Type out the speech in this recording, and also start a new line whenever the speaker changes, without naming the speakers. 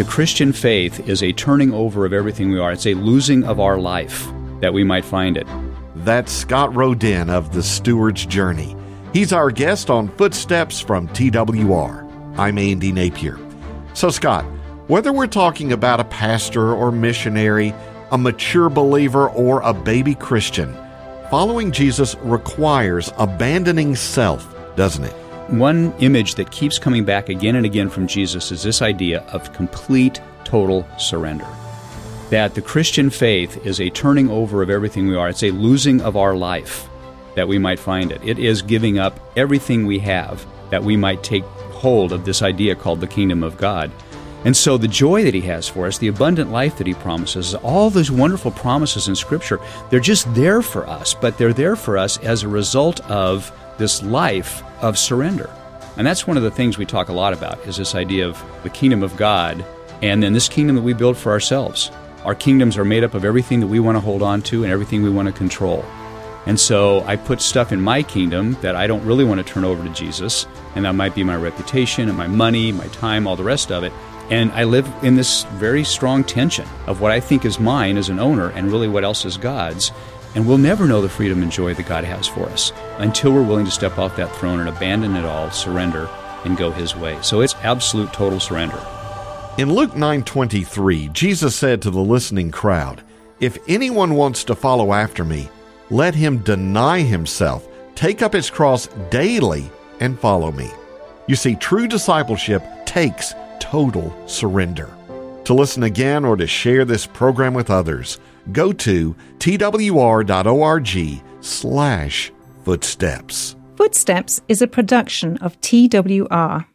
the Christian faith is a turning over of everything we are, it's a losing of our life that we might find it.
That's Scott Rodin of The Steward's Journey. He's our guest on Footsteps from TWR. I'm Andy Napier. So, Scott, whether we're talking about a pastor or missionary, a mature believer, or a baby Christian, following Jesus requires abandoning self, doesn't it?
One image that keeps coming back again and again from Jesus is this idea of complete, total surrender. That the Christian faith is a turning over of everything we are, it's a losing of our life that we might find it. It is giving up everything we have that we might take hold of this idea called the kingdom of God. And so the joy that he has for us, the abundant life that he promises, all those wonderful promises in Scripture, they're just there for us, but they're there for us as a result of this life of surrender. And that's one of the things we talk a lot about is this idea of the kingdom of God and then this kingdom that we build for ourselves. Our kingdoms are made up of everything that we want to hold on to and everything we want to control. And so I put stuff in my kingdom that I don't really want to turn over to Jesus, and that might be my reputation and my money, my time, all the rest of it. And I live in this very strong tension of what I think is mine as an owner and really what else is God's. And we'll never know the freedom and joy that God has for us until we're willing to step off that throne and abandon it all, surrender, and go His way. So it's absolute total surrender.
In Luke 9:23, Jesus said to the listening crowd, "If anyone wants to follow after me, let him deny himself, take up his cross daily and follow me." You see, true discipleship takes total surrender. To listen again or to share this program with others, go to twr.org slash footsteps.
Footsteps is a production of TWR.